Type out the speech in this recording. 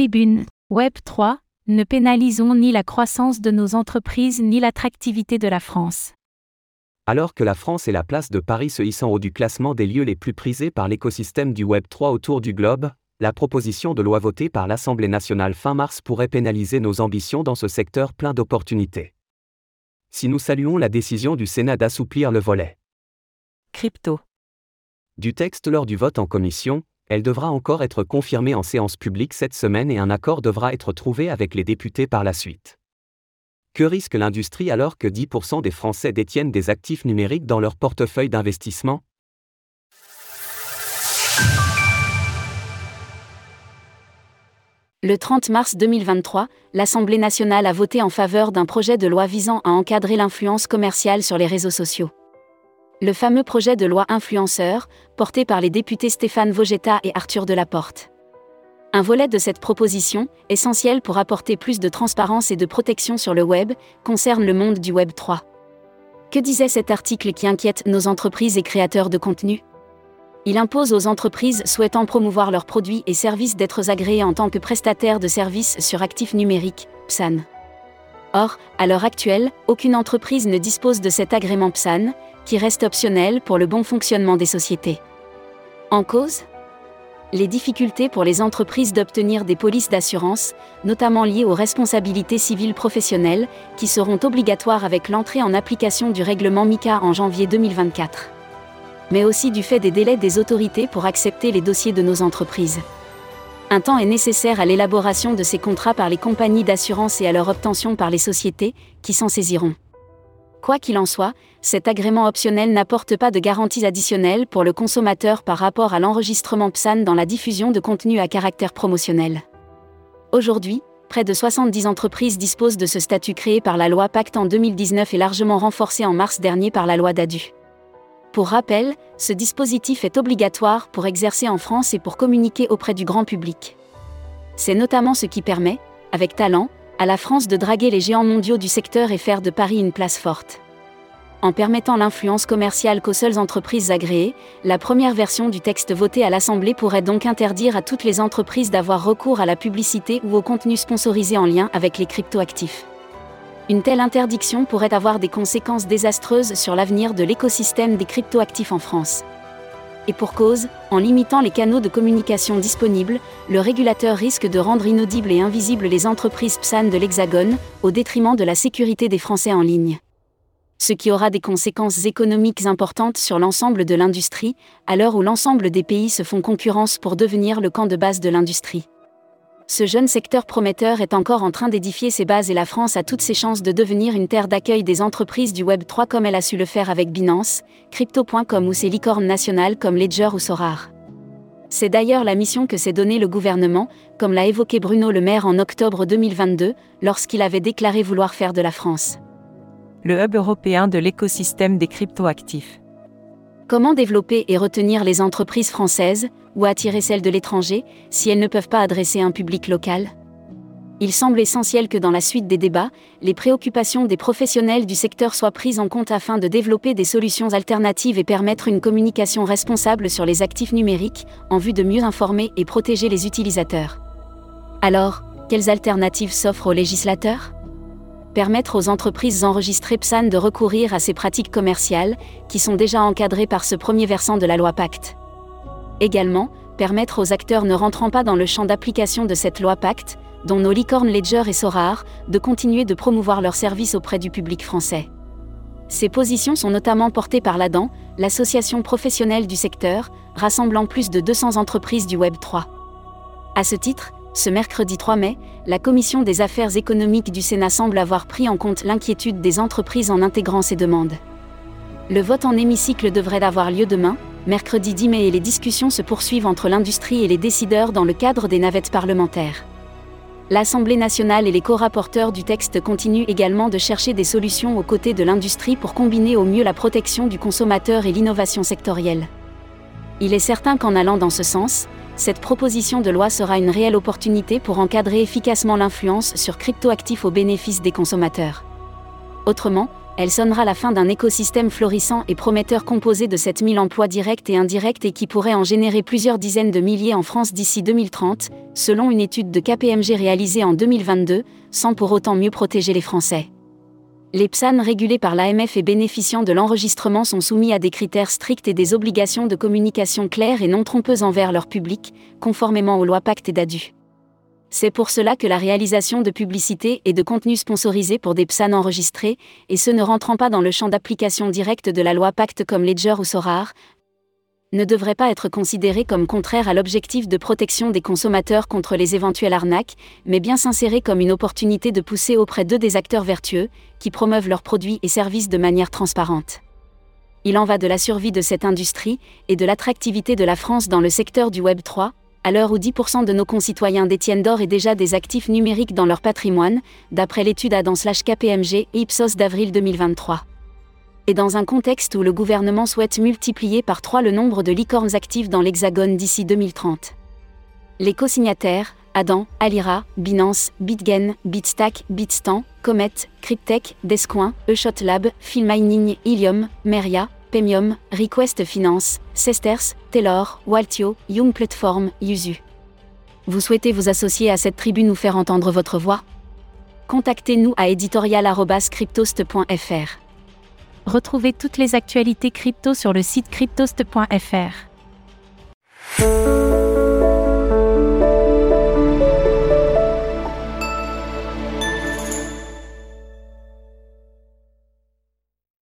Tribune, Web 3, ne pénalisons ni la croissance de nos entreprises ni l'attractivité de la France. Alors que la France et la place de Paris se hissant au du classement des lieux les plus prisés par l'écosystème du Web 3 autour du globe, la proposition de loi votée par l'Assemblée nationale fin mars pourrait pénaliser nos ambitions dans ce secteur plein d'opportunités. Si nous saluons la décision du Sénat d'assouplir le volet Crypto. du texte lors du vote en commission, elle devra encore être confirmée en séance publique cette semaine et un accord devra être trouvé avec les députés par la suite. Que risque l'industrie alors que 10% des Français détiennent des actifs numériques dans leur portefeuille d'investissement? Le 30 mars 2023, l'Assemblée nationale a voté en faveur d'un projet de loi visant à encadrer l'influence commerciale sur les réseaux sociaux. Le fameux projet de loi influenceur, porté par les députés Stéphane Vogetta et Arthur Delaporte. Un volet de cette proposition, essentiel pour apporter plus de transparence et de protection sur le web, concerne le monde du Web 3. Que disait cet article qui inquiète nos entreprises et créateurs de contenu? Il impose aux entreprises souhaitant promouvoir leurs produits et services d'être agréées en tant que prestataires de services sur actifs numériques, PSAN. Or, à l'heure actuelle, aucune entreprise ne dispose de cet agrément PSAN, qui reste optionnel pour le bon fonctionnement des sociétés. En cause Les difficultés pour les entreprises d'obtenir des polices d'assurance, notamment liées aux responsabilités civiles professionnelles, qui seront obligatoires avec l'entrée en application du règlement MICA en janvier 2024 mais aussi du fait des délais des autorités pour accepter les dossiers de nos entreprises. Un temps est nécessaire à l'élaboration de ces contrats par les compagnies d'assurance et à leur obtention par les sociétés, qui s'en saisiront. Quoi qu'il en soit, cet agrément optionnel n'apporte pas de garanties additionnelles pour le consommateur par rapport à l'enregistrement PSAN dans la diffusion de contenus à caractère promotionnel. Aujourd'hui, près de 70 entreprises disposent de ce statut créé par la loi Pacte en 2019 et largement renforcé en mars dernier par la loi DADU. Pour rappel, ce dispositif est obligatoire pour exercer en France et pour communiquer auprès du grand public. C'est notamment ce qui permet, avec talent, à la France de draguer les géants mondiaux du secteur et faire de Paris une place forte. En permettant l'influence commerciale qu'aux seules entreprises agréées, la première version du texte voté à l'Assemblée pourrait donc interdire à toutes les entreprises d'avoir recours à la publicité ou au contenu sponsorisé en lien avec les cryptoactifs. Une telle interdiction pourrait avoir des conséquences désastreuses sur l'avenir de l'écosystème des cryptoactifs en France. Et pour cause, en limitant les canaux de communication disponibles, le régulateur risque de rendre inaudibles et invisibles les entreprises PSAN de l'Hexagone, au détriment de la sécurité des Français en ligne. Ce qui aura des conséquences économiques importantes sur l'ensemble de l'industrie, à l'heure où l'ensemble des pays se font concurrence pour devenir le camp de base de l'industrie ce jeune secteur prometteur est encore en train d'édifier ses bases et la France a toutes ses chances de devenir une terre d'accueil des entreprises du Web 3 comme elle a su le faire avec Binance, Crypto.com ou ses licornes nationales comme Ledger ou Sorar. C'est d'ailleurs la mission que s'est donnée le gouvernement, comme l'a évoqué Bruno Le Maire en octobre 2022, lorsqu'il avait déclaré vouloir faire de la France le hub européen de l'écosystème des cryptoactifs. Comment développer et retenir les entreprises françaises, ou attirer celles de l'étranger, si elles ne peuvent pas adresser un public local Il semble essentiel que dans la suite des débats, les préoccupations des professionnels du secteur soient prises en compte afin de développer des solutions alternatives et permettre une communication responsable sur les actifs numériques, en vue de mieux informer et protéger les utilisateurs. Alors, quelles alternatives s'offrent aux législateurs? Permettre aux entreprises enregistrées PSAN de recourir à ces pratiques commerciales, qui sont déjà encadrées par ce premier versant de la loi Pacte. Également, permettre aux acteurs ne rentrant pas dans le champ d'application de cette loi Pacte, dont nos licornes Ledger et Sorar, de continuer de promouvoir leurs services auprès du public français. Ces positions sont notamment portées par l'ADAN, l'association professionnelle du secteur, rassemblant plus de 200 entreprises du Web 3. À ce titre, ce mercredi 3 mai, la Commission des affaires économiques du Sénat semble avoir pris en compte l'inquiétude des entreprises en intégrant ces demandes. Le vote en hémicycle devrait avoir lieu demain, mercredi 10 mai, et les discussions se poursuivent entre l'industrie et les décideurs dans le cadre des navettes parlementaires. L'Assemblée nationale et les co-rapporteurs du texte continuent également de chercher des solutions aux côtés de l'industrie pour combiner au mieux la protection du consommateur et l'innovation sectorielle. Il est certain qu'en allant dans ce sens, cette proposition de loi sera une réelle opportunité pour encadrer efficacement l'influence sur cryptoactifs au bénéfice des consommateurs. Autrement, Elle sonnera la fin d'un écosystème florissant et prometteur composé de 7000 emplois directs et indirects et qui pourrait en générer plusieurs dizaines de milliers en France d'ici 2030, selon une étude de KPMG réalisée en 2022, sans pour autant mieux protéger les Français. Les PSAN régulés par l'AMF et bénéficiant de l'enregistrement sont soumis à des critères stricts et des obligations de communication claires et non trompeuses envers leur public, conformément aux lois Pacte et DADU. C'est pour cela que la réalisation de publicités et de contenus sponsorisés pour des PSAN enregistrés, et ceux ne rentrant pas dans le champ d'application directe de la loi Pacte comme Ledger ou Sorar, ne devrait pas être considéré comme contraire à l'objectif de protection des consommateurs contre les éventuelles arnaques, mais bien s'insérer comme une opportunité de pousser auprès d'eux des acteurs vertueux, qui promeuvent leurs produits et services de manière transparente. Il en va de la survie de cette industrie et de l'attractivité de la France dans le secteur du Web 3, à l'heure où 10% de nos concitoyens détiennent d'or et déjà des actifs numériques dans leur patrimoine, d'après l'étude Adam-KPMG et Ipsos d'avril 2023. Et dans un contexte où le gouvernement souhaite multiplier par 3 le nombre de licornes actives dans l'Hexagone d'ici 2030. Les co-signataires, Adam, Alira, Binance, Bitgen, Bitstack, Bitstamp, Comet, Cryptech, Descoin, Echotlab, Filmining, Ilium, Meria, Pemium, Request Finance, Sesters, Taylor, Waltio, Young Platform, Yuzu. Vous souhaitez vous associer à cette tribune ou faire entendre votre voix? Contactez-nous à editorial.cryptost.fr. Retrouvez toutes les actualités crypto sur le site cryptost.fr.